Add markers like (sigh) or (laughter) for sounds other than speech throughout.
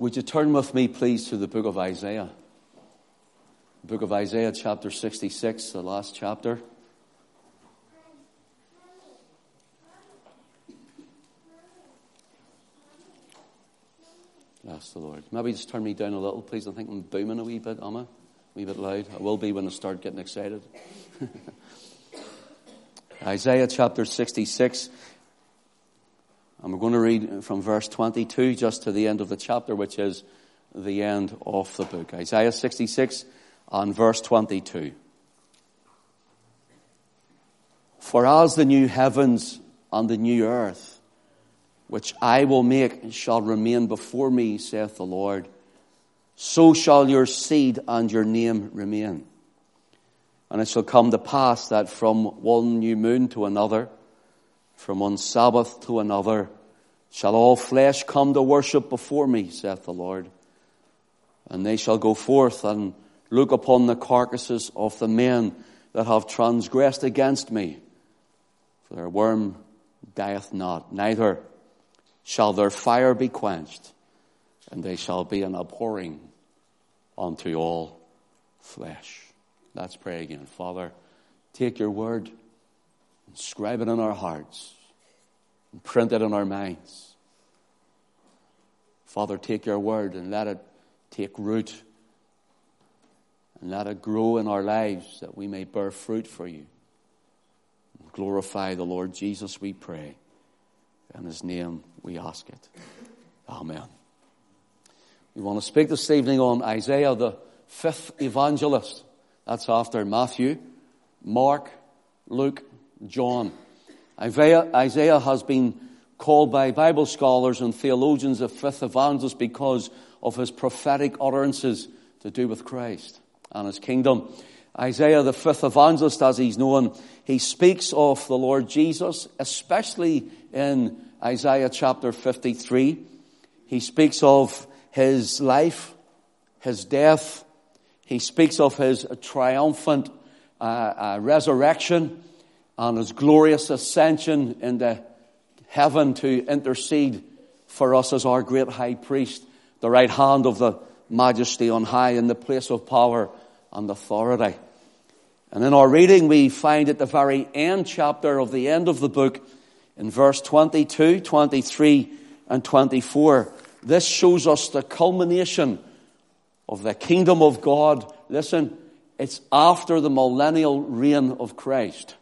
Would you turn with me, please, to the book of Isaiah? The book of Isaiah, chapter 66, the last chapter. Bless the Lord. Maybe just turn me down a little, please. I think I'm booming a wee bit, am I? A wee bit loud. I will be when I start getting excited. (laughs) Isaiah chapter 66. And we're going to read from verse 22 just to the end of the chapter, which is the end of the book. Isaiah 66 and verse 22. For as the new heavens and the new earth which I will make shall remain before me, saith the Lord. So shall your seed and your name remain. And it shall come to pass that from one new moon to another, from one Sabbath to another, shall all flesh come to worship before me, saith the Lord. And they shall go forth and look upon the carcasses of the men that have transgressed against me. For their worm dieth not, neither shall their fire be quenched, and they shall be an abhorring unto all flesh. Let's pray again. Father, take your word, inscribe it in our hearts, and print it in our minds. Father, take your word and let it take root and let it grow in our lives that we may bear fruit for you. Glorify the Lord Jesus, we pray. In his name we ask it. Amen. We want to speak this evening on Isaiah, the fifth evangelist. That's after Matthew, Mark, Luke, John. Isaiah, has been called by Bible scholars and theologians the fifth evangelist because of his prophetic utterances to do with Christ and his kingdom. Isaiah, the fifth evangelist, as he's known, he speaks of the Lord Jesus, especially in Isaiah chapter 53. He speaks of his life, his death. He speaks of his triumphant uh, uh, resurrection and his glorious ascension into heaven to intercede for us as our great high priest, the right hand of the majesty on high in the place of power and authority. And in our reading, we find at the very end chapter of the end of the book, in verse 22, 23, and 24, this shows us the culmination of the kingdom of God. Listen, it's after the millennial reign of Christ.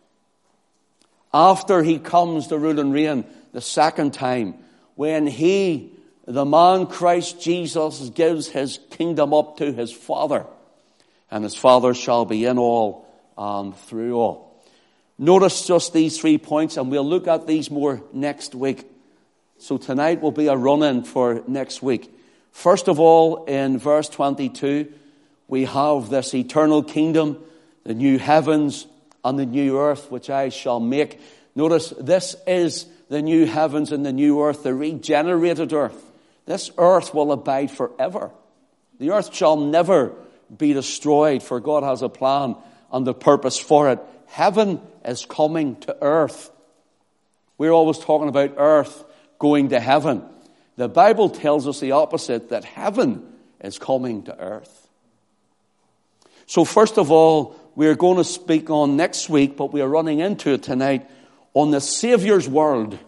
After he comes to rule and reign the second time, when he, the man Christ Jesus, gives his kingdom up to his Father, and his Father shall be in all and through all. Notice just these three points, and we'll look at these more next week. So tonight will be a run in for next week. First of all, in verse 22, we have this eternal kingdom, the new heavens and the new earth, which I shall make. Notice this is the new heavens and the new earth, the regenerated earth. This earth will abide forever. The earth shall never be destroyed, for God has a plan and the purpose for it. Heaven is coming to earth. We're always talking about earth going to heaven. The Bible tells us the opposite, that heaven is coming to earth. So first of all, we're going to speak on next week, but we are running into it tonight, on the Savior's world.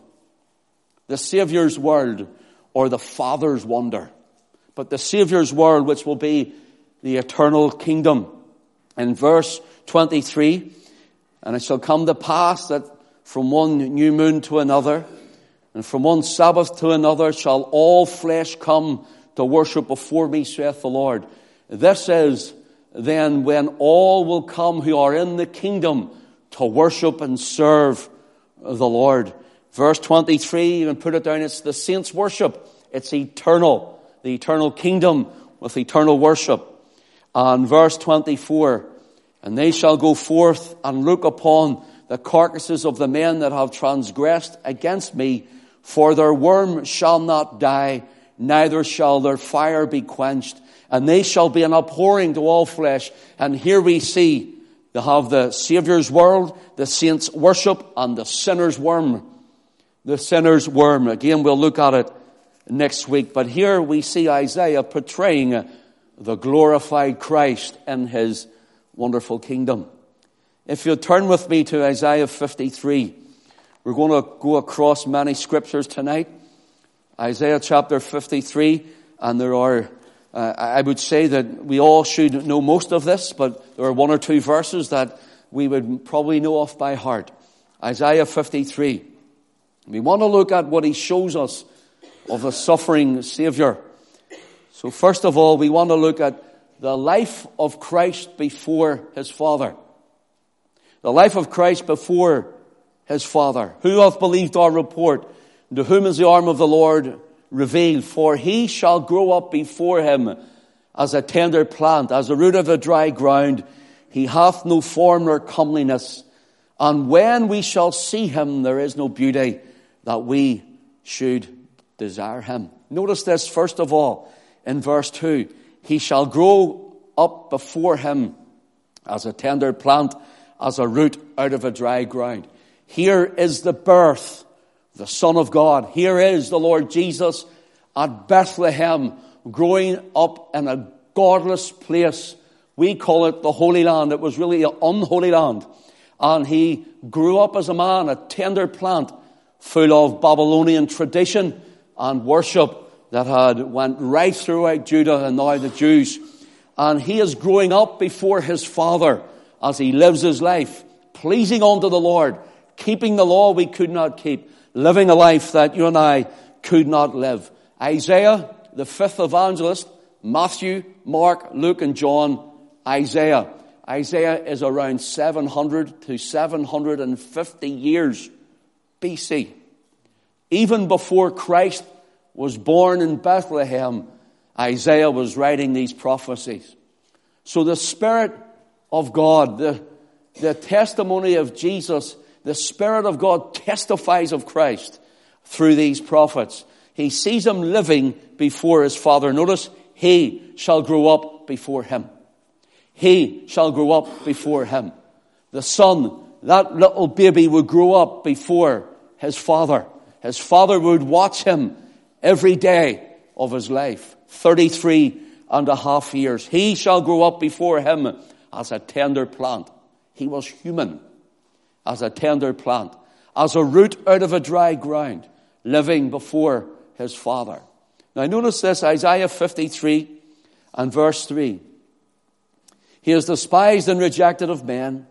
The Savior's world, or the Father's wonder. But the Savior's world, which will be the eternal kingdom. In verse 23, and it shall come to pass that from one new moon to another, and from one Sabbath to another shall all flesh come to worship before me, saith the Lord. This is then when all will come who are in the kingdom to worship and serve the Lord. Verse 23, you can put it down, it's the saints worship. It's eternal. The eternal kingdom with eternal worship. And verse 24, and they shall go forth and look upon the carcasses of the men that have transgressed against me, for their worm shall not die, neither shall their fire be quenched, and they shall be an abhorring to all flesh. And here we see they have the Saviour's world, the saints' worship, and the sinner's worm. The sinner's worm. Again, we'll look at it next week. But here we see Isaiah portraying the glorified Christ in his wonderful kingdom. If you turn with me to Isaiah 53, we're going to go across many scriptures tonight. Isaiah chapter 53, and there are, uh, I would say that we all should know most of this, but there are one or two verses that we would probably know off by heart. Isaiah 53. We want to look at what he shows us of the suffering Savior. So first of all, we want to look at the life of Christ before his Father. The life of Christ before his Father. Who hath believed our report? To whom is the arm of the Lord revealed? For he shall grow up before him as a tender plant, as a root of a dry ground. He hath no form nor comeliness. And when we shall see him, there is no beauty that we should desire him. Notice this first of all in verse 2. He shall grow up before him as a tender plant, as a root out of a dry ground. Here is the birth, the Son of God. Here is the Lord Jesus at Bethlehem, growing up in a godless place. We call it the Holy Land. It was really an unholy land. And he grew up as a man, a tender plant, full of Babylonian tradition and worship that had went right throughout Judah and now the Jews. And he is growing up before his father as he lives his life, pleasing unto the Lord, keeping the law we could not keep, living a life that you and I could not live. Isaiah, the fifth evangelist, Matthew, Mark, Luke, and John, Isaiah. Isaiah is around 700 to 750 years BC. Even before Christ was born in Bethlehem, Isaiah was writing these prophecies. So the Spirit of God, the, the testimony of Jesus, the Spirit of God testifies of Christ through these prophets. He sees him living before his Father. Notice, he shall grow up before him. He shall grow up before him. The Son, that little baby would grow up before his Father. His father would watch him every day of his life. 33 and a half years. He shall grow up before him as a tender plant. He was human as a tender plant, as a root out of a dry ground, living before his father. Now notice this, Isaiah 53 and verse 3. He is despised and rejected of men,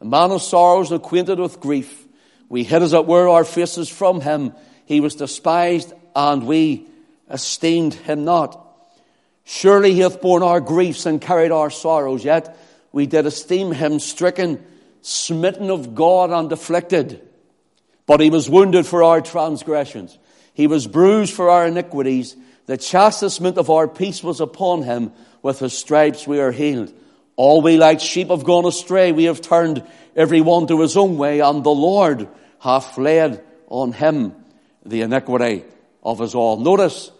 a man of sorrows and acquainted with grief. We hid as it were our faces from him. He was despised and we esteemed him not. Surely he hath borne our griefs and carried our sorrows, yet we did esteem him stricken, smitten of God and afflicted. But he was wounded for our transgressions. He was bruised for our iniquities. The chastisement of our peace was upon him. With his stripes we are healed. All we like sheep have gone astray. We have turned every one to his own way, and the Lord hath laid on him the iniquity of us all. Notice,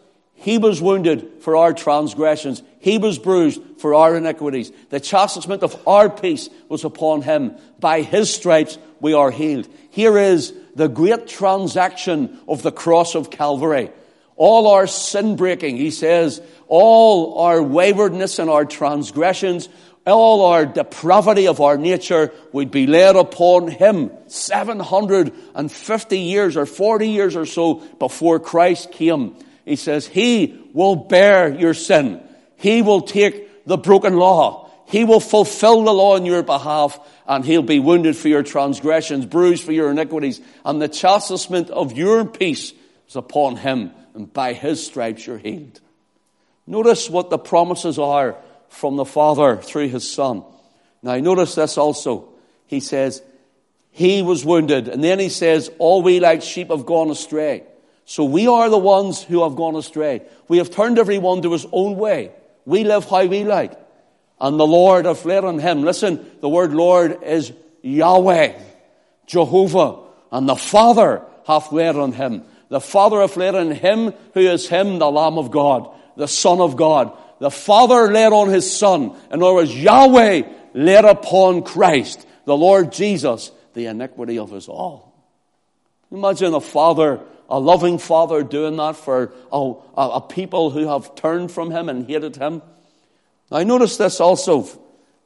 he was wounded for our transgressions. He was bruised for our iniquities. The chastisement of our peace was upon him. By his stripes we are healed. Here is the great transaction of the cross of Calvary. All our sin breaking, he says, all our waywardness and our transgressions all our depravity of our nature would be laid upon him 750 years or 40 years or so before Christ came. He says, He will bear your sin. He will take the broken law. He will fulfill the law on your behalf and he'll be wounded for your transgressions, bruised for your iniquities, and the chastisement of your peace is upon him, and by his stripes you're healed. Notice what the promises are from the Father through his Son. Now, notice this also. He says, He was wounded. And then he says, All we like sheep have gone astray. So we are the ones who have gone astray. We have turned everyone to his own way. We live how we like. And the Lord hath laid on him. Listen, the word Lord is Yahweh, Jehovah. And the Father hath laid on him. The Father hath laid on him who is him, the Lamb of God, the Son of God the Father laid on His Son. In other words, Yahweh laid upon Christ, the Lord Jesus, the iniquity of us all. Imagine a father a loving father doing that for a, a people who have turned from him and hated him. Now notice this also.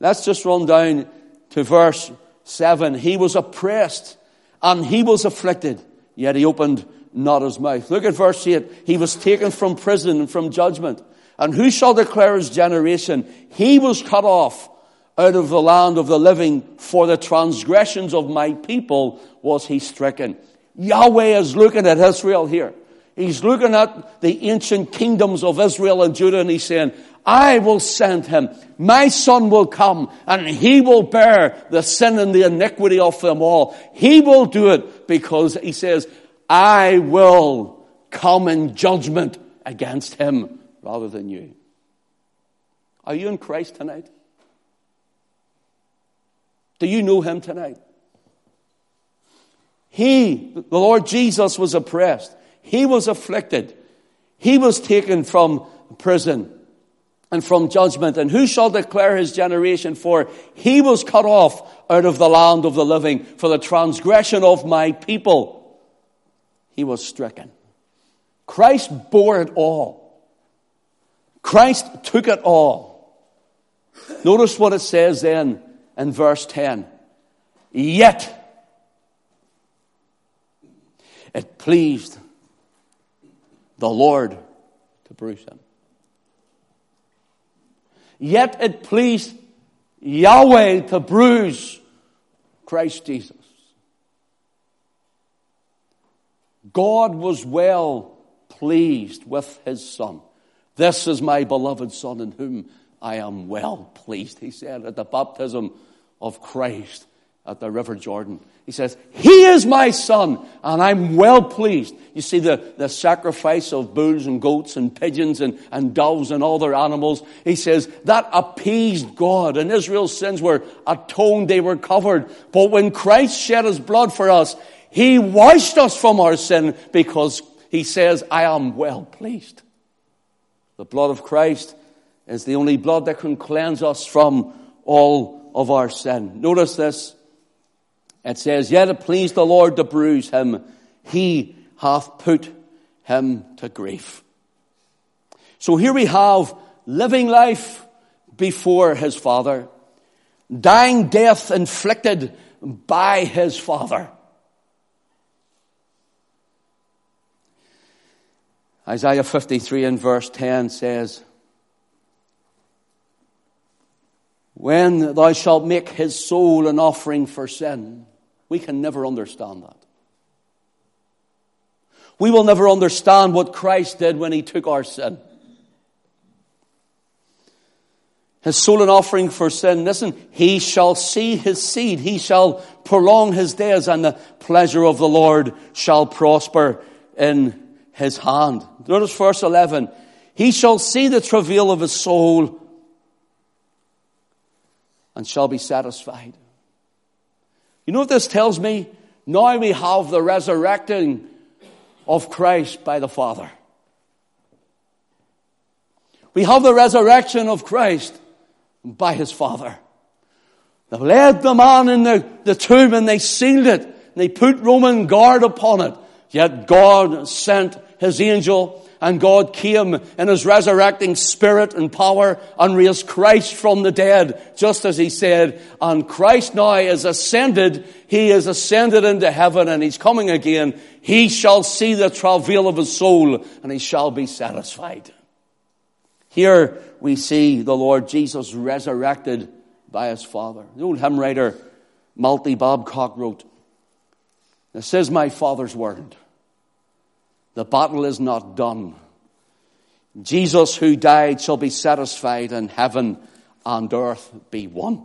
Let's just run down to verse 7. He was oppressed and he was afflicted, yet he opened not his mouth. Look at verse 8. He was taken from prison and from judgment. And who shall declare his generation? He was cut off out of the land of the living for the transgressions of my people was he stricken. Yahweh is looking at Israel here. He's looking at the ancient kingdoms of Israel and Judah and he's saying, I will send him. My son will come and he will bear the sin and the iniquity of them all. He will do it because he says, I will come in judgment against him rather than you. Are you in Christ tonight? Do you know him tonight? He, the Lord Jesus, was oppressed. He was afflicted. He was taken from prison and from judgment. And who shall declare his generation? For he was cut off out of the land of the living for the transgression of my people. He was stricken. Christ bore it all. Christ took it all. Notice what it says then in verse 10. Yet it pleased the Lord to bruise him. Yet it pleased Yahweh to bruise Christ Jesus. God was well pleased with his son. This is my beloved son in whom I am well pleased, he said at the baptism of Christ at the River Jordan. He says, He is my son, and I'm well pleased. You see the, the sacrifice of bulls and goats and pigeons and, and doves and other animals. He says, that appeased God, and Israel's sins were atoned, they were covered. But when Christ shed his blood for us, he washed us from our sin because he says, I am well pleased. The blood of Christ is the only blood that can cleanse us from all of our sin. Notice this. It says, Yet it pleased the Lord to bruise him. He hath put him to grief. So here we have living life before his father, dying death inflicted by his father. Isaiah 53 and verse 10 says, When thou shalt make his soul an offering for sin, we can never understand that. We will never understand what Christ did when he took our sin. His soul an offering for sin. Listen, he shall see his seed. He shall prolong his days and the pleasure of the Lord shall prosper in his hand. Notice verse 11. He shall see the travail of his soul and shall be satisfied. You know what this tells me? Now we have the resurrecting of Christ by the Father. We have the resurrection of Christ by his Father. They led the man in the, the tomb and they sealed it. They put Roman guard upon it. Yet God sent his angel and God came in his resurrecting spirit and power and raised Christ from the dead, just as he said. And Christ now is ascended. He is ascended into heaven and he's coming again. He shall see the travail of his soul and he shall be satisfied. Here we see the Lord Jesus resurrected by his Father. The old hymn writer, Maltbie Babcock wrote, This is my Father's word. The battle is not done. Jesus who died shall be satisfied and heaven and earth be one.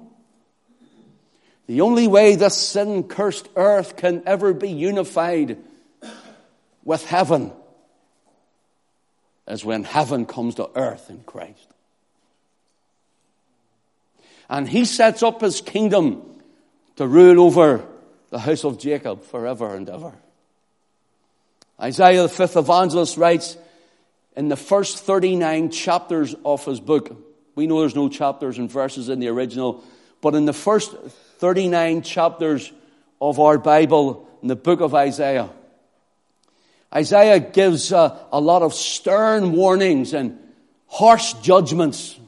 The only way this sin cursed earth can ever be unified with heaven is when heaven comes to earth in Christ. And he sets up his kingdom to rule over the house of Jacob forever and ever. Isaiah, the fifth evangelist, writes in the first 39 chapters of his book. We know there's no chapters and verses in the original, but in the first 39 chapters of our Bible, in the book of Isaiah, Isaiah gives uh, a lot of stern warnings and harsh judgments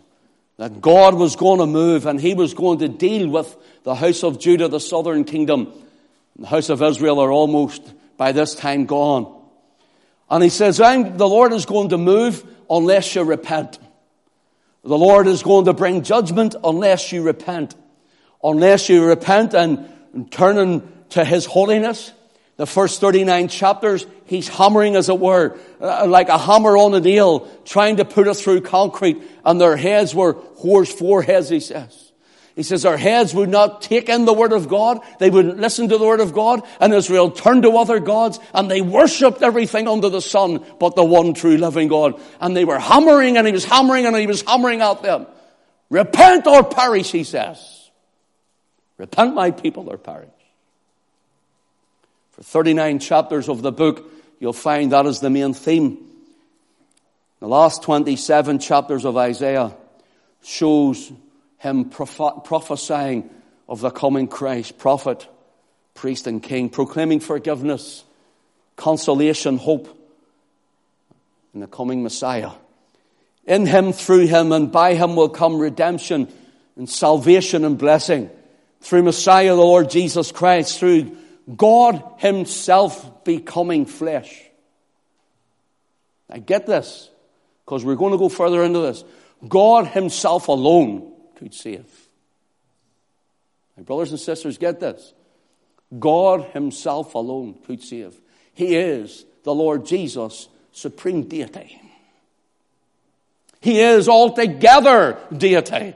that God was going to move and he was going to deal with the house of Judah, the southern kingdom. The house of Israel are almost by this time gone. And he says, the Lord is going to move unless you repent. The Lord is going to bring judgment unless you repent. Unless you repent and, turn to His holiness. The first 39 chapters, He's hammering, as it were, uh, like a hammer on a nail, trying to put it through concrete. And their heads were whores' foreheads, he says. He says our heads would not take in the word of God. They wouldn't listen to the word of God. And Israel turned to other gods and they worshipped everything under the sun but the one true living God. And they were hammering and he was hammering and he was hammering at them. Repent or perish, he says. Repent, my people, or perish. For 39 chapters of the book, you'll find that is the main theme. The last 27 chapters of Isaiah shows him prophesying of the coming Christ, prophet, priest, and king, proclaiming forgiveness, consolation, hope in the coming Messiah. In him, through him, and by him will come redemption and salvation and blessing. Through Messiah, the Lord Jesus Christ, through God himself becoming flesh. I get this, because we're going to go further into this. God himself alone could save. My brothers and sisters, get this. God Himself alone could save. He is the Lord Jesus, supreme deity. He is altogether deity.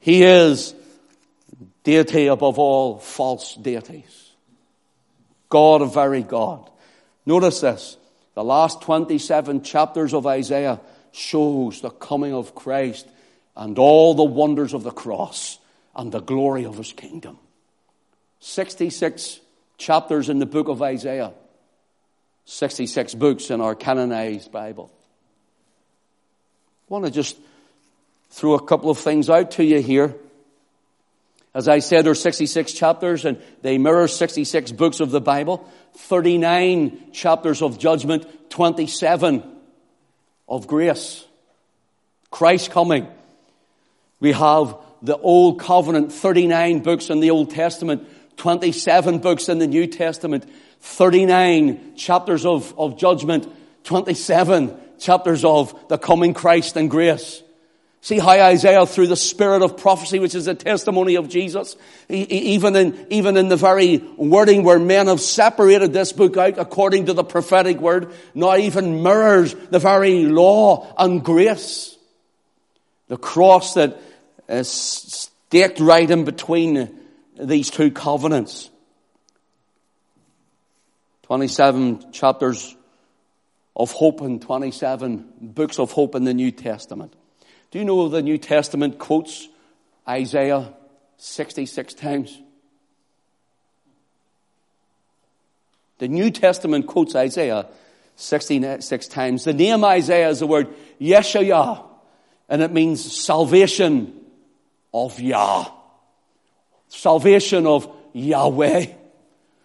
He is deity above all false deities. God, a very God. Notice this. The last 27 chapters of Isaiah shows the coming of Christ and all the wonders of the cross and the glory of his kingdom. 66 chapters in the book of Isaiah, 66 books in our canonized Bible. I want to just throw a couple of things out to you here. As I said, there are 66 chapters and they mirror 66 books of the Bible, 39 chapters of judgment, 27 of grace. Christ coming. We have the Old Covenant, 39 books in the Old Testament, 27 books in the New Testament, 39 chapters of, of judgment, 27 chapters of the coming Christ and grace. See how Isaiah, through the spirit of prophecy, which is a testimony of Jesus, even in, even in the very wording where men have separated this book out according to the prophetic word, now even mirrors the very law and grace. The cross that Uh, is staked right in between these two covenants. 27 chapters of hope and 27 books of hope in the New Testament. Do you know the New Testament quotes Isaiah 66 times? The New Testament quotes Isaiah 66 times. The name Isaiah is the word Yeshayah, and it means salvation of Yah. Salvation of Yahweh.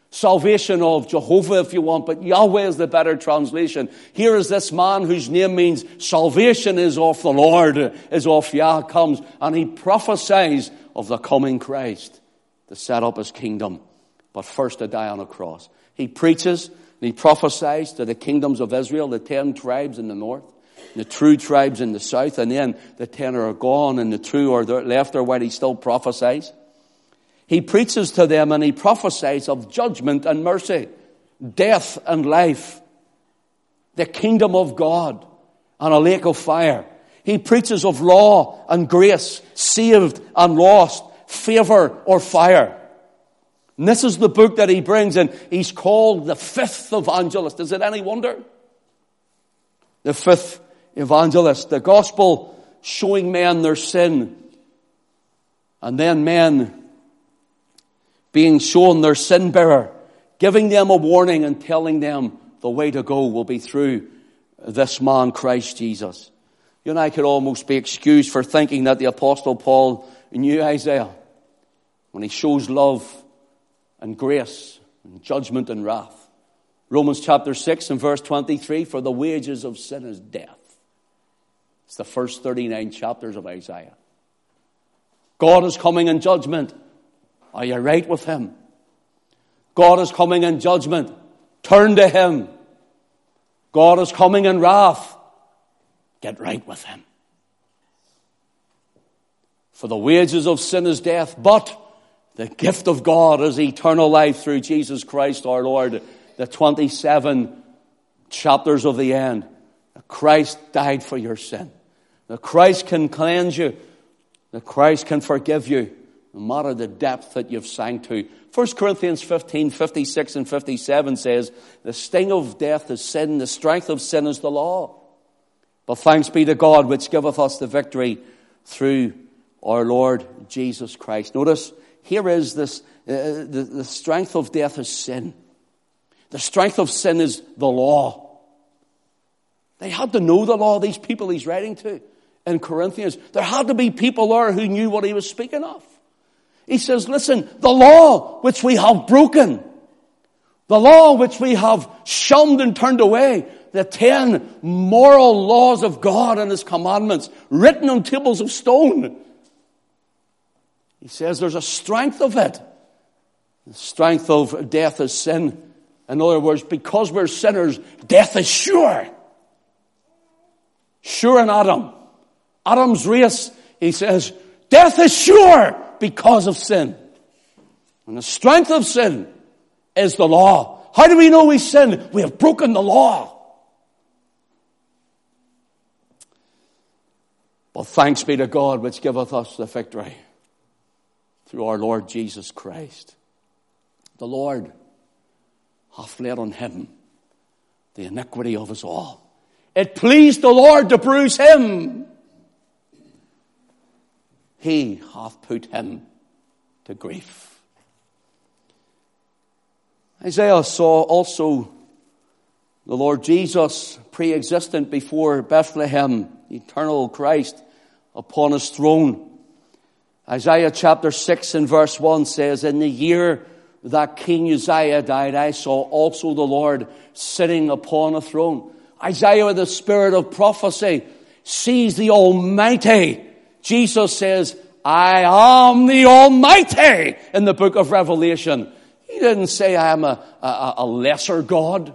Salvation of Jehovah, if you want, but Yahweh is the better translation. Here is this man whose name means salvation is of the Lord, is of Yah comes, and he prophesies of the coming Christ to set up his kingdom, but first to die on a cross. He preaches and he prophesies to the kingdoms of Israel, the ten tribes in the north the true tribes in the south, and then the ten are gone, and the true are left there while he still prophesies. He preaches to them and he prophesies of judgment and mercy, death and life, the kingdom of God, and a lake of fire. He preaches of law and grace, saved and lost, favor or fire. And this is the book that he brings, and he's called the fifth evangelist. Is it any wonder? The fifth evangelist. The gospel showing men their sin. And then men being shown their sin bearer, giving them a warning and telling them the way to go will be through this man, Christ Jesus. You and I could almost be excused for thinking that the apostle Paul knew Isaiah when he shows love and grace and judgment and wrath. Romans chapter 6 and verse 23 For the wages of sin is death. It's the first 39 chapters of Isaiah. God is coming in judgment. Are you right with Him? God is coming in judgment. Turn to Him. God is coming in wrath. Get right with Him. For the wages of sin is death, but the gift of God is eternal life through Jesus Christ our Lord. The 27 chapters of the end. Christ died for your sin. The Christ can cleanse you. The Christ can forgive you, no matter the depth that you've sank to. 1 Corinthians 15, 56 and 57 says, The sting of death is sin, the strength of sin is the law. But thanks be to God which giveth us the victory through our Lord Jesus Christ. Notice, here is this, uh, the, the strength of death is sin. The strength of sin is the law. They had to know the law, these people he's writing to in Corinthians. There had to be people there who knew what he was speaking of. He says, listen, the law which we have broken, the law which we have shunned and turned away, the ten moral laws of God and his commandments written on tables of stone. He says there's a strength of it. The strength of death is sin. In other words, because we're sinners, death is sure. Sure in Adam. Adam's race, he says, death is sure because of sin. And the strength of sin is the law. How do we know we sin? We have broken the law. But thanks be to God which giveth us the victory through our Lord Jesus Christ. The Lord hath laid on him the iniquity of us all. It pleased the Lord to bruise him. He hath put him to grief. Isaiah saw also the Lord Jesus pre-existent before Bethlehem, eternal Christ upon his throne. Isaiah chapter 6 and verse 1 says, In the year that King Uzziah died, I saw also the Lord sitting upon a throne. Isaiah the spirit of prophecy sees the Almighty. Jesus says, I am the Almighty in the book of Revelation. He didn't say I'm a, a, a lesser God.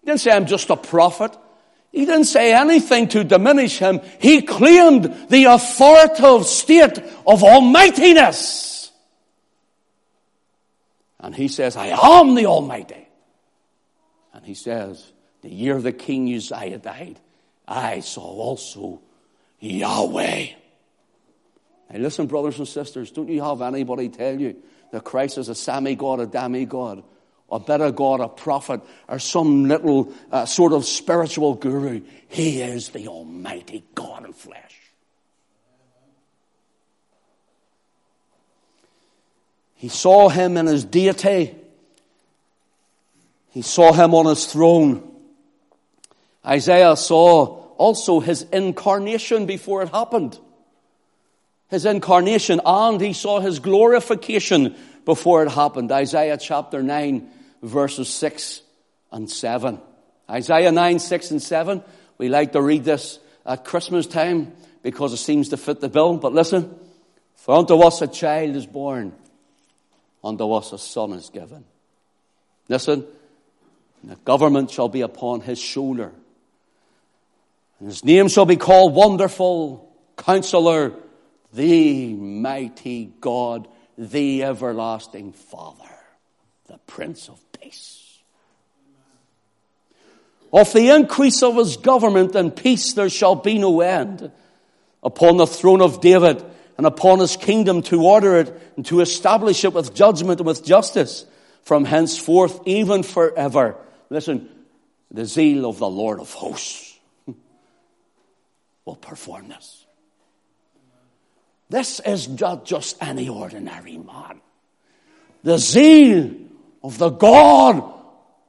He didn't say I'm just a prophet. He didn't say anything to diminish him. He claimed the authoritative state of almightiness. And he says, I am the Almighty. And he says, the year the king Uzziah died, I saw also Yahweh Hey, listen, brothers and sisters, don't you have anybody tell you that Christ is a semi-God, a demi-God, a better God, a prophet, or some little uh, sort of spiritual guru? He is the Almighty God in flesh. He saw him in his deity. He saw him on his throne. Isaiah saw also his incarnation before it happened his incarnation and he saw his glorification before it happened. Isaiah chapter 9 verses 6 and 7. Isaiah 9, 6 and 7. We like to read this at Christmas time because it seems to fit the bill. But listen, for unto us a child is born, unto us a son is given. Listen, the government shall be upon his shoulder. And his name shall be called Wonderful, Counselor, the mighty God, the everlasting Father, the Prince of Peace. Of the increase of his government and peace there shall be no end upon the throne of David and upon his kingdom to order it and to establish it with judgment and with justice from henceforth even forever. Listen, the zeal of the Lord of hosts (laughs) will perform this. This is not just any ordinary man. The zeal of the God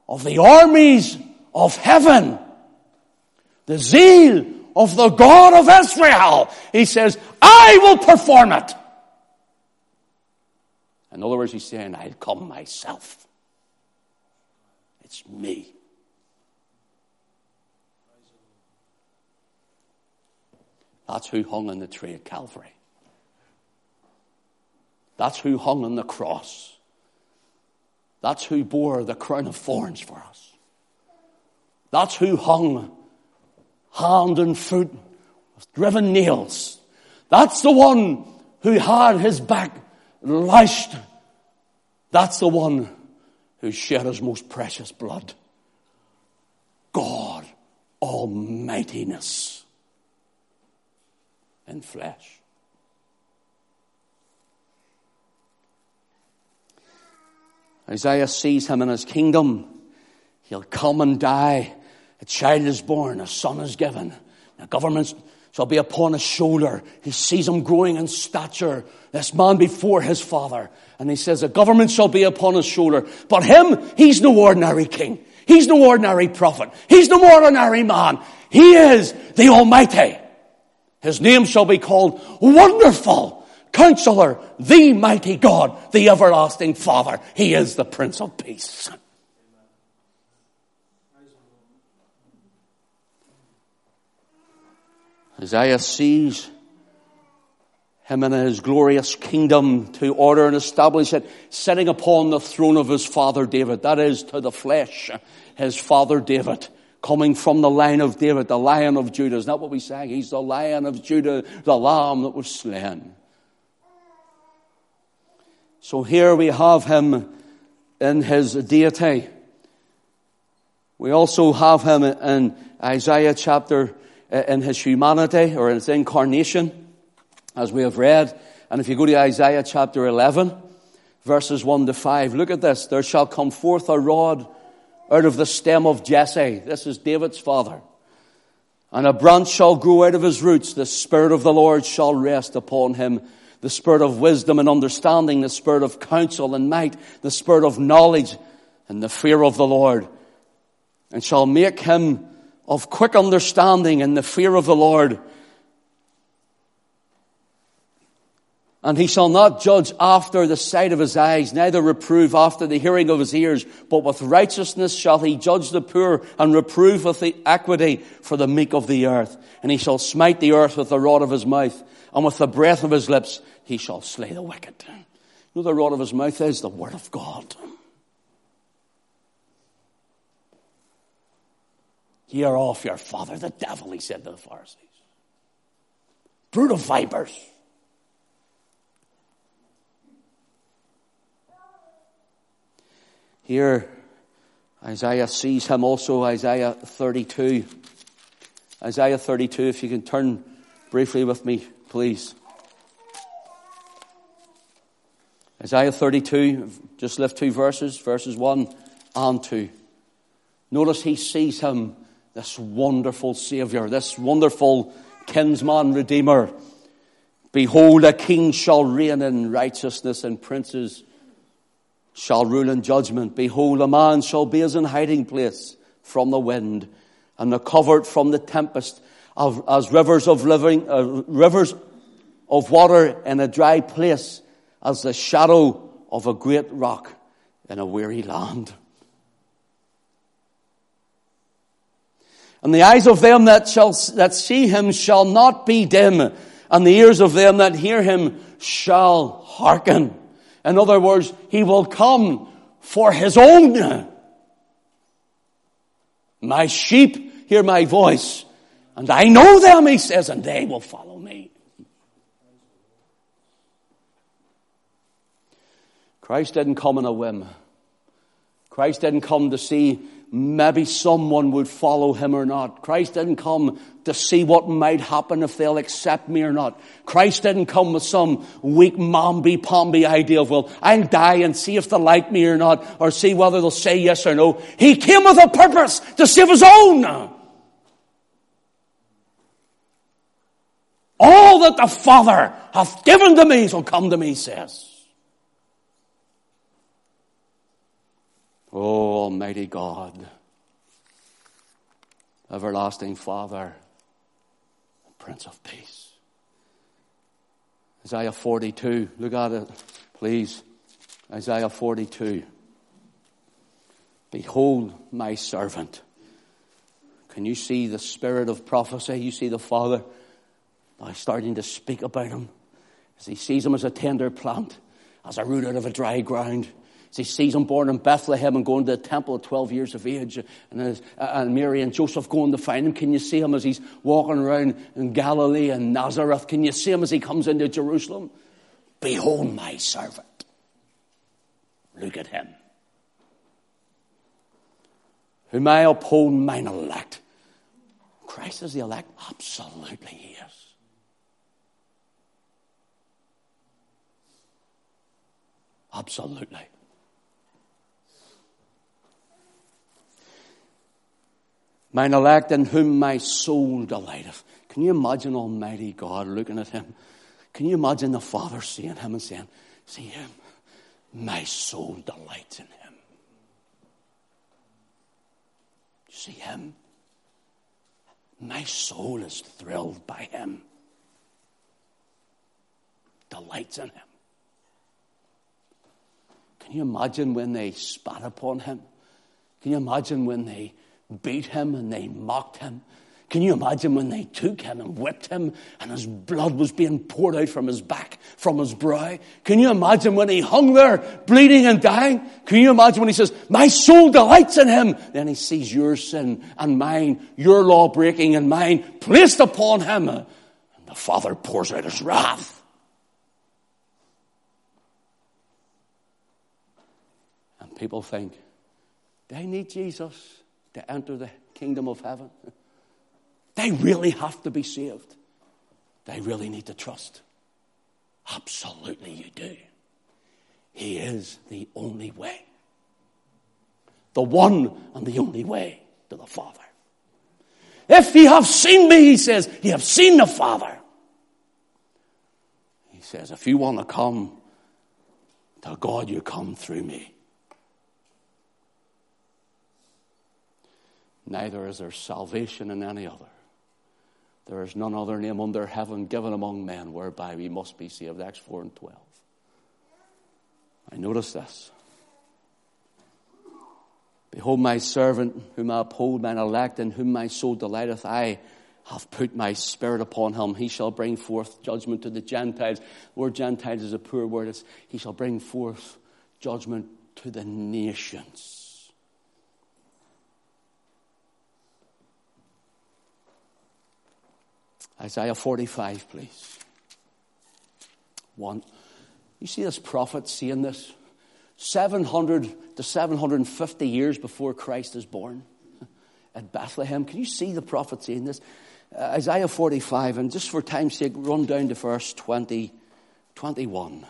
of the armies of heaven. The zeal of the God of Israel. He says, I will perform it. In other words, he's saying, I'll come myself. It's me. That's who hung on the tree at Calvary. That's who hung on the cross. That's who bore the crown of thorns for us. That's who hung hand and foot with driven nails. That's the one who had his back lashed. That's the one who shed his most precious blood. God Almightiness in flesh. Isaiah sees him in his kingdom. He'll come and die. A child is born, a son is given. The government shall be upon his shoulder. He sees him growing in stature, this man before his father. And he says, a government shall be upon his shoulder. But him, he's no ordinary king. He's no ordinary prophet. He's no ordinary man. He is the Almighty. His name shall be called Wonderful, Counselor, the Mighty God, the Everlasting Father. He is the Prince of Peace. Isaiah sees him in his glorious kingdom to order and establish it, sitting upon the throne of his father David. That is to the flesh, his father David, coming from the line of David, the lion of Judah. Is that what we sang? He's the lion of Judah, the lamb that was slain. So here we have him in his deity. We also have him in Isaiah chapter, uh, in his humanity or in his incarnation as we have read. And if you go to Isaiah chapter 11, verses 1 to 5, look at this. There shall come forth a rod out of the stem of Jesse. This is David's father. And a branch shall grow out of his roots. The Spirit of the Lord shall rest upon him. The Spirit of wisdom and understanding, the Spirit of counsel and might, the Spirit of knowledge and the fear of the Lord. And shall make him of quick understanding in the fear of the Lord And he shall not judge after the sight of his eyes, neither reprove after the hearing of his ears, but with righteousness shall he judge the poor and reprove with equity for the meek of the earth. And he shall smite the earth with the rod of his mouth, and with the breath of his lips he shall slay the wicked. You know the rod of his mouth is the word of God. Hear off your father, the devil, he said to the Pharisees. Brood of vipers. Here, Isaiah sees him also, Isaiah 32. Isaiah 32, if you can turn briefly with me, please. Isaiah 32, just left two verses, verses 1 and 2. Notice he sees him, this wonderful Savior, this wonderful kinsman redeemer. Behold, a king shall reign in righteousness and princes shall rule in judgment. Behold, a man shall be as an hiding place from the wind and a covert from the tempest of, as rivers of living, uh, rivers of water in a dry place as the shadow of a great rock in a weary land. And the eyes of them that shall, that see him shall not be dim, and the ears of them that hear him shall hearken. In other words, he will come for his own. My sheep hear my voice, and I know them, he says, and they will follow me. Christ didn't come on a whim. Christ didn't come to see maybe someone would follow him or not. Christ didn't come to see what might happen if they'll accept me or not. Christ didn't come with some weak mamby-pamby idea of, well, I'll die and see if they like me or not, or see whether they'll say yes or no. He came with a purpose to save his own. All that the Father hath given to me shall come to me, says. Oh, Almighty God, everlasting Father, Prince of Peace. Isaiah 42, look at it, please. Isaiah 42. Behold my servant. Can you see the spirit of prophecy? You see the Father. Now starting to speak about him as he sees him as a tender plant, as a root out of a dry ground. As he sees him born in Bethlehem and going to the temple at 12 years of age, and, as, and Mary and Joseph going to find him. Can you see him as he's walking around in Galilee and Nazareth? Can you see him as he comes into Jerusalem? Behold my servant. Look at him. Whom I uphold mine elect. Christ is the elect? Absolutely, he is. Absolutely. Mine elect in whom my soul delighteth. Can you imagine Almighty God looking at him? Can you imagine the Father seeing him and saying, See him? My soul delights in him. See him? My soul is thrilled by him, delights in him. Can you imagine when they spat upon him? Can you imagine when they beat him and they mocked him? Can you imagine when they took him and whipped him and his blood was being poured out from his back, from his brow? Can you imagine when he hung there bleeding and dying? Can you imagine when he says, my soul delights in him? Then he sees your sin and mine, your law breaking and mine placed upon him. And the Father pours out his wrath. And people think, they need Jesus to enter the kingdom of heaven. They really have to be saved. They really need to trust. Absolutely, you do. He is the only way. The one and the only way to the Father. If ye have seen me, he says, ye have seen the Father. He says, if you want to come to God, you come through me. Neither is there salvation in any other. There is none other name under heaven given among men whereby we must be saved. Acts 4 and 12. I notice this. Behold, my servant, whom I uphold, mine elect, in whom my soul delighteth. I have put my spirit upon him. He shall bring forth judgment to the Gentiles. The word Gentiles is a poor word. It's, he shall bring forth judgment to the nations. Isaiah 45, please. One. You see this prophet saying this? 700 to 750 years before Christ is born at Bethlehem. Can you see the prophet saying this? Uh, Isaiah 45, and just for time's sake, run down to verse 20, 21.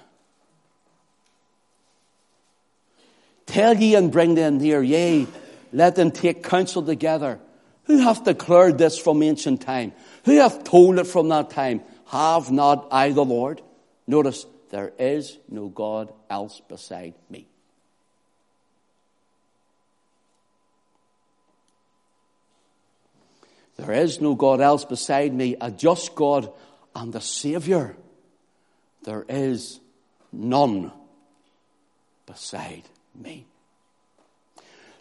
Tell ye and bring them near, yea, let them take counsel together. Who hath declared this from ancient time? Who hath told it from that time? Have not I the Lord? Notice, there is no God else beside me. There is no God else beside me, a just God and a Savior. There is none beside me.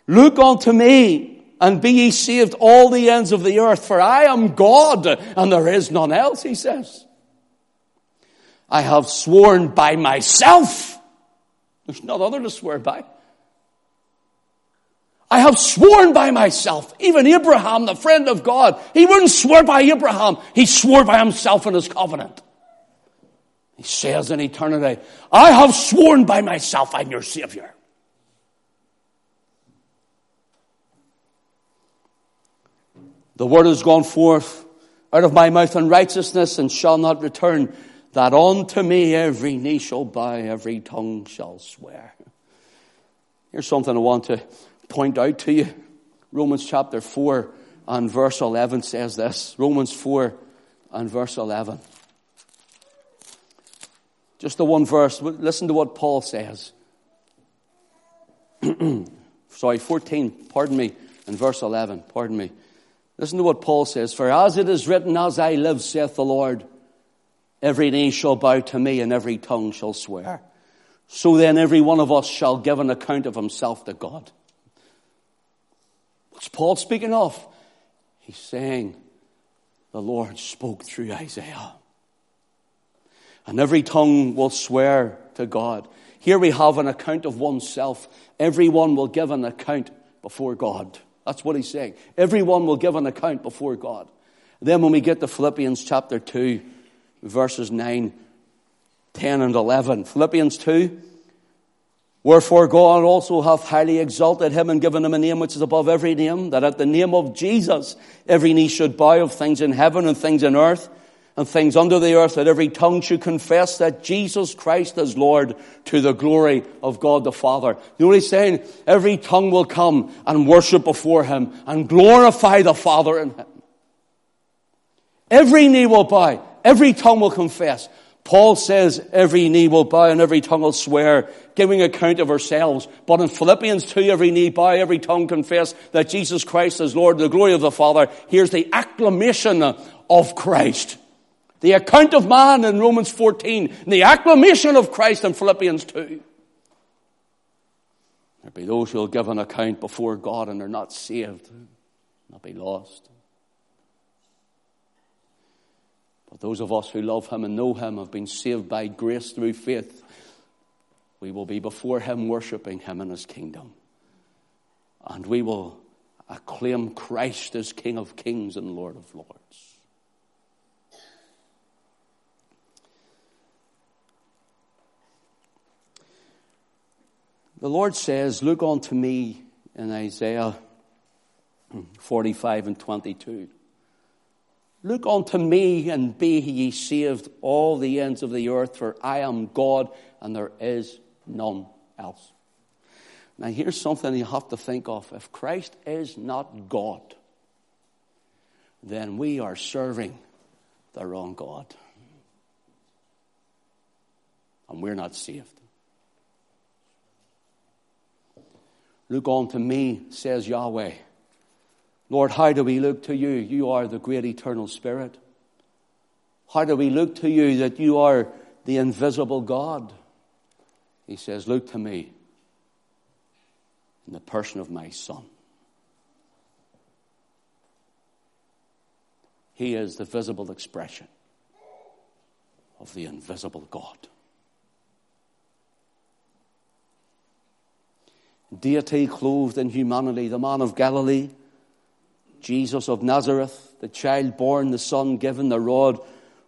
Look unto me and be ye saved all the ends of the earth, for I am God, and there is none else, he says. I have sworn by myself. There's none other to swear by. I have sworn by myself. Even Abraham, the friend of God, he wouldn't swear by Abraham. He swore by himself in his covenant. He says in eternity, I have sworn by myself, I'm your Savior. The word has gone forth out of my mouth in righteousness and shall not return, that unto me every knee shall bow, every tongue shall swear. Here's something I want to point out to you. Romans chapter 4 and verse 11 says this. Romans 4 and verse 11. Just the one verse. Listen to what Paul says. (clears throat) Sorry, 14, pardon me, in verse 11, pardon me. Listen to what Paul says. For as it is written, as I live, saith the Lord, every knee shall bow to me and every tongue shall swear. Ah. So then every one of us shall give an account of himself to God. What's Paul speaking of? He's saying the Lord spoke through Isaiah. And every tongue will swear to God. Here we have an account of oneself. Everyone will give an account before God. That's what he's saying. Everyone will give an account before God. Then when we get to Philippians chapter 2, verses 9, 10 and 11. Philippians 2. Wherefore God also hath highly exalted him and given him a name which is above every name, that at the name of Jesus every knee should bow of things in heaven and things in earth and things under the earth, that every tongue should confess that Jesus Christ is Lord to the glory of God the Father. You know what he's saying? Every tongue will come and worship before him and glorify the Father in him. Every knee will bow. Every tongue will confess. Paul says every knee will bow and every tongue will swear, giving account of ourselves. But in Philippians 2, every knee bow, every tongue confess that Jesus Christ is Lord, the glory of the Father. Here's the acclamation of Christ. The account of man in Romans 14, And the acclamation of Christ in Philippians 2. There'll be those who will give an account before God and are not saved, not be lost. But those of us who love Him and know Him have been saved by grace through faith. We will be before Him worshiping Him in His kingdom. And we will acclaim Christ as King of kings and Lord of lords. The Lord says, Look unto me in Isaiah 45 and 22. Look unto me and be ye saved, all the ends of the earth, for I am God and there is none else. Now, here's something you have to think of. If Christ is not God, then we are serving the wrong God. And we're not saved. Look unto me, says Yahweh. Lord, how do we look to you? You are the great eternal Spirit. How do we look to you that you are the invisible God? He says, Look to me in the person of my Son. He is the visible expression of the invisible God. Deity clothed in humanity, the man of Galilee, Jesus of Nazareth, the child born, the son given, the rod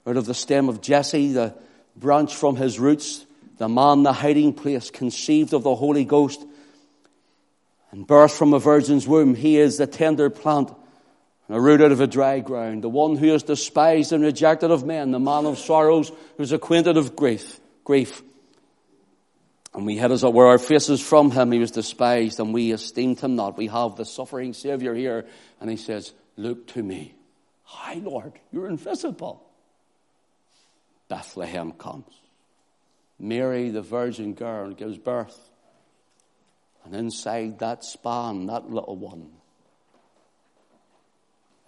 out of the stem of Jesse, the branch from his roots, the man, the hiding place, conceived of the Holy Ghost, and birthed from a virgin's womb. He is the tender plant, a root out of a dry ground, the one who is despised and rejected of men, the man of sorrows, who is acquainted of grief, grief and we hid were our faces from him. He was despised and we esteemed him not. We have the suffering Savior here. And he says, look to me. Hi, Lord, you're invisible. Bethlehem comes. Mary, the virgin girl, gives birth. And inside that span, that little one,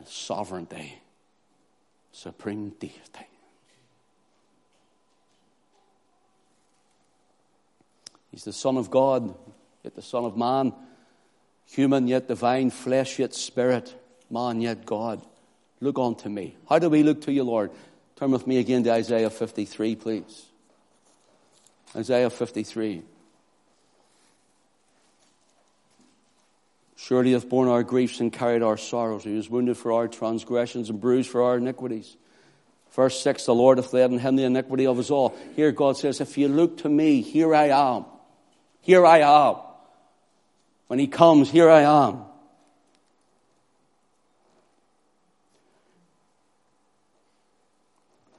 is sovereignty, supreme deity. He's the Son of God, yet the Son of Man. Human, yet divine. Flesh, yet spirit. Man, yet God. Look on to me. How do we look to you, Lord? Turn with me again to Isaiah 53, please. Isaiah 53. Surely hath borne our griefs and carried our sorrows. He was wounded for our transgressions and bruised for our iniquities. Verse 6, the Lord hath laid on him the iniquity of us all. Here God says, if you look to me, here I am. Here I am. When he comes, here I am.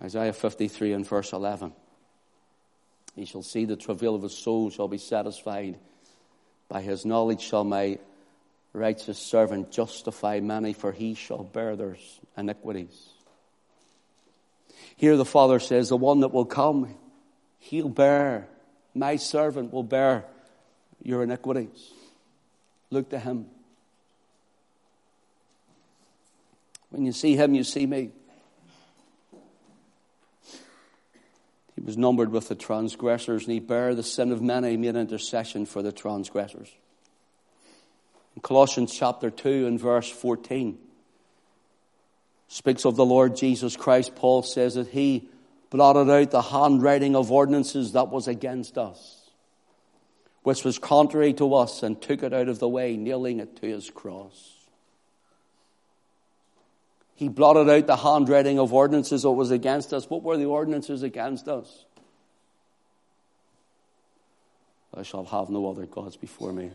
Isaiah 53 and verse 11. He shall see the travail of his soul shall be satisfied. By his knowledge shall my righteous servant justify many, for he shall bear their iniquities. Here the Father says, the one that will come, he'll bear, my servant will bear your iniquities. Look to him. When you see him, you see me. He was numbered with the transgressors, and he bare the sin of many, made intercession for the transgressors. In Colossians chapter 2 and verse 14, speaks of the Lord Jesus Christ. Paul says that he blotted out the handwriting of ordinances that was against us, which was contrary to us, and took it out of the way, nailing it to his cross. He blotted out the handwriting of ordinances that was against us. What were the ordinances against us? I shall have no other gods before me.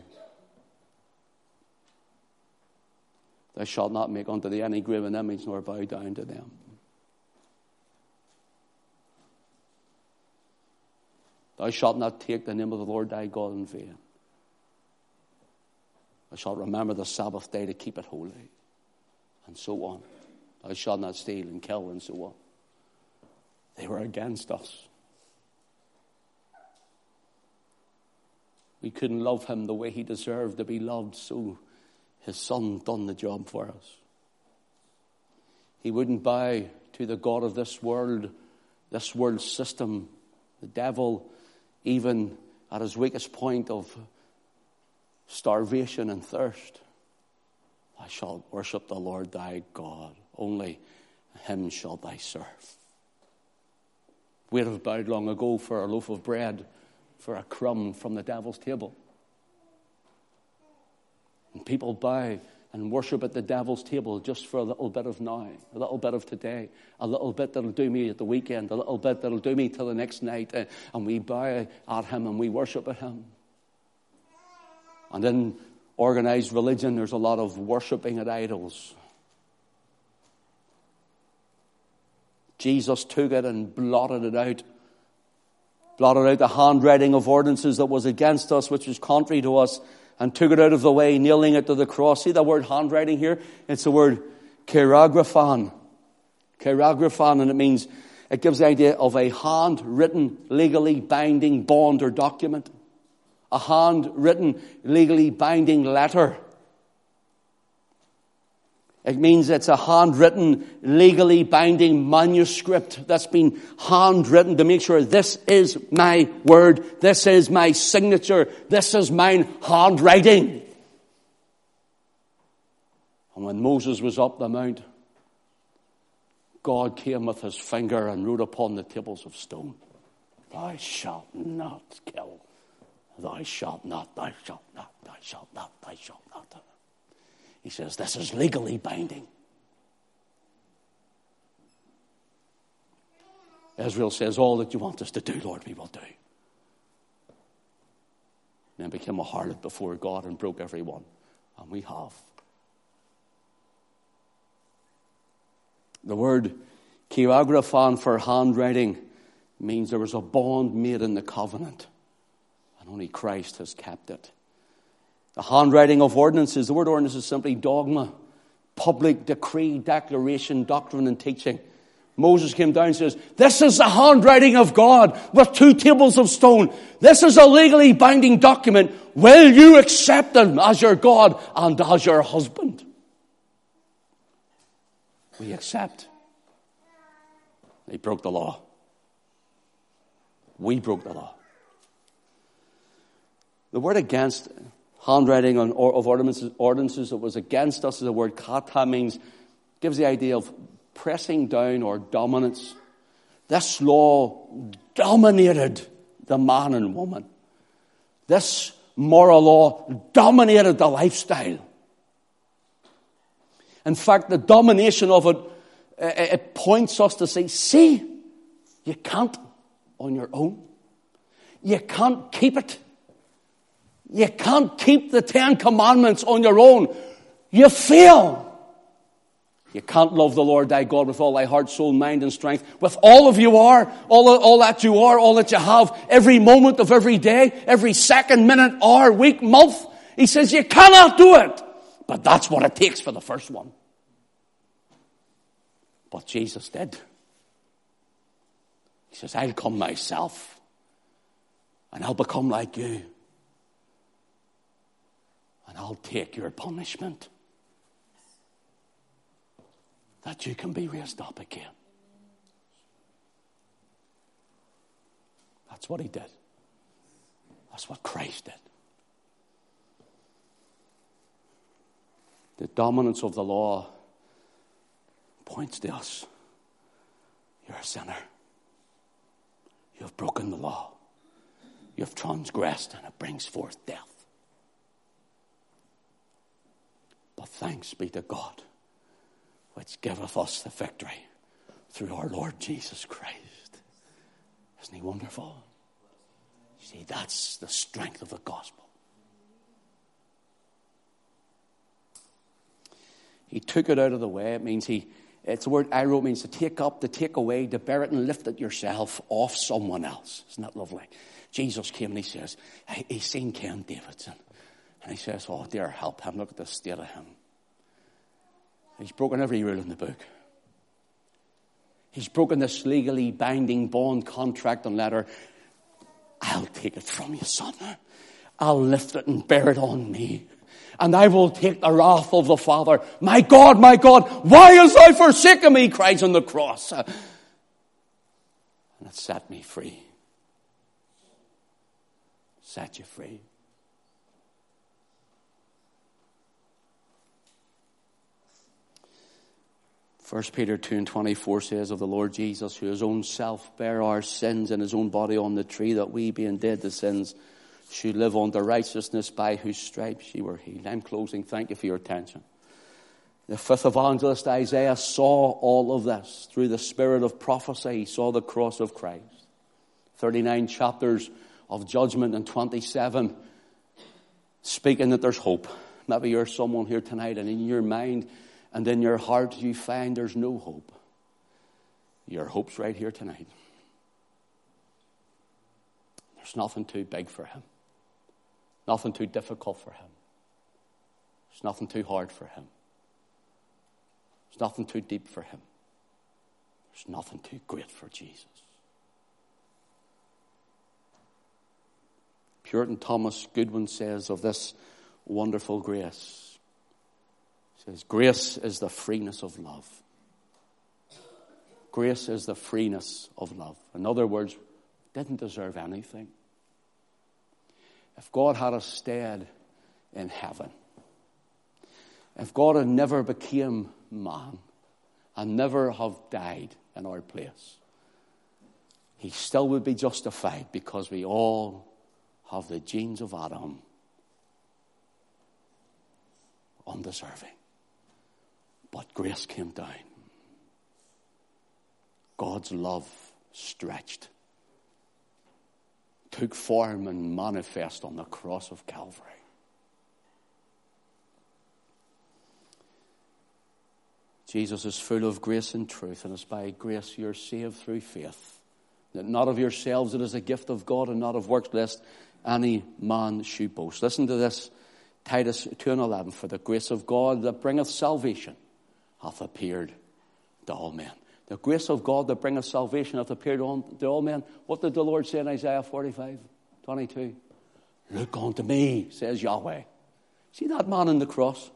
Thou shalt not make unto thee any graven image, nor bow down to them. Thou shalt not take the name of the Lord thy God in vain. Thou shalt remember the Sabbath day to keep it holy, and so on. Thou shalt not steal and kill, and so on. They were against us. We couldn't love him the way he deserved to be loved, so his son done the job for us. He wouldn't bow to the God of this world, this world system, the devil, even at his weakest point of starvation and thirst. I shall worship the Lord thy God, only him shall thy serve. We'd have bowed long ago for a loaf of bread, for a crumb from the devil's table. And people bow and worship at the devil's table just for a little bit of now, a little bit of today, a little bit that'll do me at the weekend, a little bit that'll do me till the next night. Uh, and we bow at him and we worship at him. And in organized religion, there's a lot of worshiping at idols. Jesus took it and blotted it out. Blotted out the handwriting of ordinances that was against us, which was contrary to us and took it out of the way, nailing it to the cross. See the word handwriting here? It's the word cheirographon. Cheirographon, and it means, it gives the idea of a handwritten, legally binding bond or document. A handwritten, legally binding letter. It means it's a handwritten, legally binding manuscript that's been handwritten to make sure this is my word, this is my signature, this is mine handwriting. And when Moses was up the mount, God came with his finger and wrote upon the tables of stone, Thou shalt not kill. Thou shalt not, thou shalt not, thou shalt not, thou shalt not. He says, This is legally binding. Israel says, All that you want us to do, Lord, we will do. Then became a harlot before God and broke every one. And we have. The word cheirographon for handwriting means there was a bond made in the covenant, and only Christ has kept it. The handwriting of ordinances, the word ordinance is simply dogma, public decree, declaration, doctrine, and teaching. Moses came down and says, This is the handwriting of God with two tables of stone. This is a legally binding document. Will you accept him as your God and as your husband? We accept. They broke the law. We broke the law. The word against handwriting on, of ordinances, ordinances that was against us. The word kata means, gives the idea of pressing down or dominance. This law dominated the man and woman. This moral law dominated the lifestyle. In fact, the domination of it, eh, eh, it points us to say, see, you can't on your own. You can't keep it. You can't keep the Ten Commandments on your own. You fail. You can't love the Lord thy God with all thy heart, soul, mind, and strength. With all of you are, all, all that you are, all that you have, every moment of every day, every second, minute, hour, week, month. He says you cannot do it. But that's what it takes for the first one. But Jesus did. He says, I'll come myself and I'll become like you I'll take your punishment that you can be raised up again. That's what he did. That's what Christ did. The dominance of the law points to us. You're a sinner. You have broken the law. You have transgressed, and it brings forth death. But thanks be to God, which giveth us the victory through our Lord Jesus Christ. Isn't he wonderful? See, that's the strength of the gospel. He took it out of the way. It means he, it's the word airo means to take up, to take away, to bear it and lift it yourself off someone else. Isn't that lovely? Jesus came and he says, he's seen Ken Davidson. And he says, oh, dear, help him. Look at the state of him. He's broken every rule in the book. He's broken this legally binding bond contract and letter. I'll take it from you, son. I'll lift it and bear it on me and I will take the wrath of the Father. My God, my God, why has thou forsaken me? He cries on the cross. And it set me free. Set you free. First Peter 2 and 24 says of the Lord Jesus, who his own self bare our sins in his own body on the tree, that we being dead to sins should live under righteousness by whose stripes ye were healed. I'm closing. Thank you for your attention. The fifth evangelist Isaiah saw all of this through the spirit of prophecy. He saw the cross of Christ. 39 chapters of judgment and 27 speaking that there's hope. Maybe you're someone here tonight and in your mind and in your heart you find there's no hope. Your hope's right here tonight. There's nothing too big for him. Nothing too difficult for him. There's nothing too hard for him. There's nothing too deep for him. There's nothing too great for Jesus. Puritan Thomas Goodwin says of this wonderful grace, says, Grace is the freeness of love. Grace is the freeness of love. In other words, didn't deserve anything. If God had stayed in heaven, if God had never became man and never have died in our place, he still would be justified because we all have the genes of Adam undeserving. But grace came down. God's love stretched took form and manifest on the cross of Calvary. Jesus is full of grace and truth, and it's by grace you're saved through faith. That not of yourselves, it is a gift of God, and not of works, lest any man should boast. Listen to this, Titus 2 and 11. For the grace of God that bringeth salvation hath appeared to all men. The grace of God that bringeth salvation hath appeared to all men. What did the Lord say in Isaiah 45, 22? Look unto me, says Yahweh. See that man on the cross?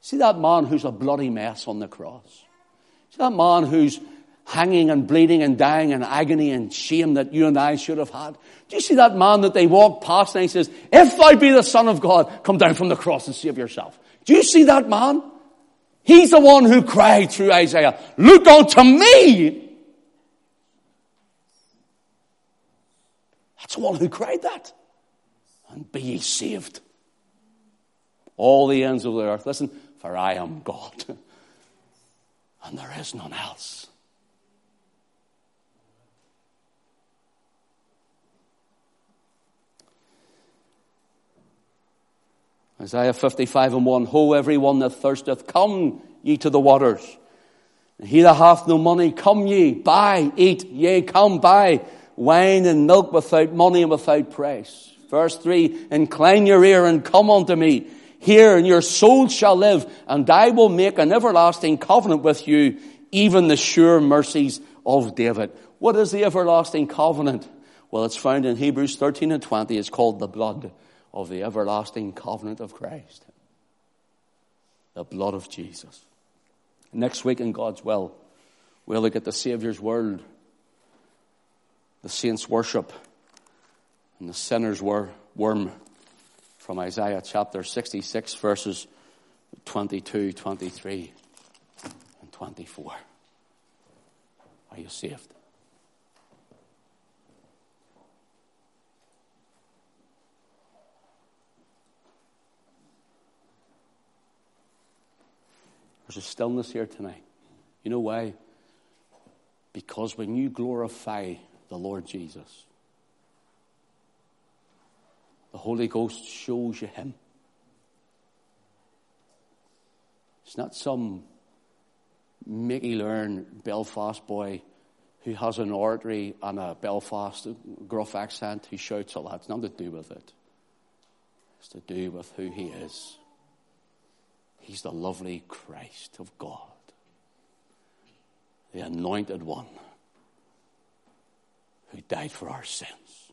See that man who's a bloody mess on the cross? See that man who's hanging and bleeding and dying in agony and shame that you and I should have had? Do you see that man that they walk past and he says, If thou be the Son of God, come down from the cross and save yourself? Do you see that man? He's the one who cried through Isaiah, Look unto me! That's the one who cried that. And be ye saved. All the ends of the earth. Listen, for I am God. (laughs) And there is none else. Isaiah 55 and 1, Ho, everyone that thirsteth, come ye to the waters. And he that hath no money, come ye, buy, eat, yea, come buy wine and milk without money and without price. Verse 3, Incline your ear and come unto me. Hear, and your soul shall live, and I will make an everlasting covenant with you, even the sure mercies of David. What is the everlasting covenant? Well, it's found in Hebrews 13 and 20. It's called the blood of the everlasting covenant of Christ. The blood of Jesus. Next week, in God's will, we'll look at the Saviour's word, the saints' worship, and the sinner's worm from Isaiah chapter 66, verses 22, 23, and 24. Are you saved? There's a stillness here tonight. You know why? Because when you glorify the Lord Jesus, the Holy Ghost shows you Him. It's not some Mickey Learn Belfast boy who has an oratory and a Belfast gruff accent who shouts a lot. It's nothing to do with it. It's to do with who he is. He's the lovely Christ of God, the anointed one who died for our sins.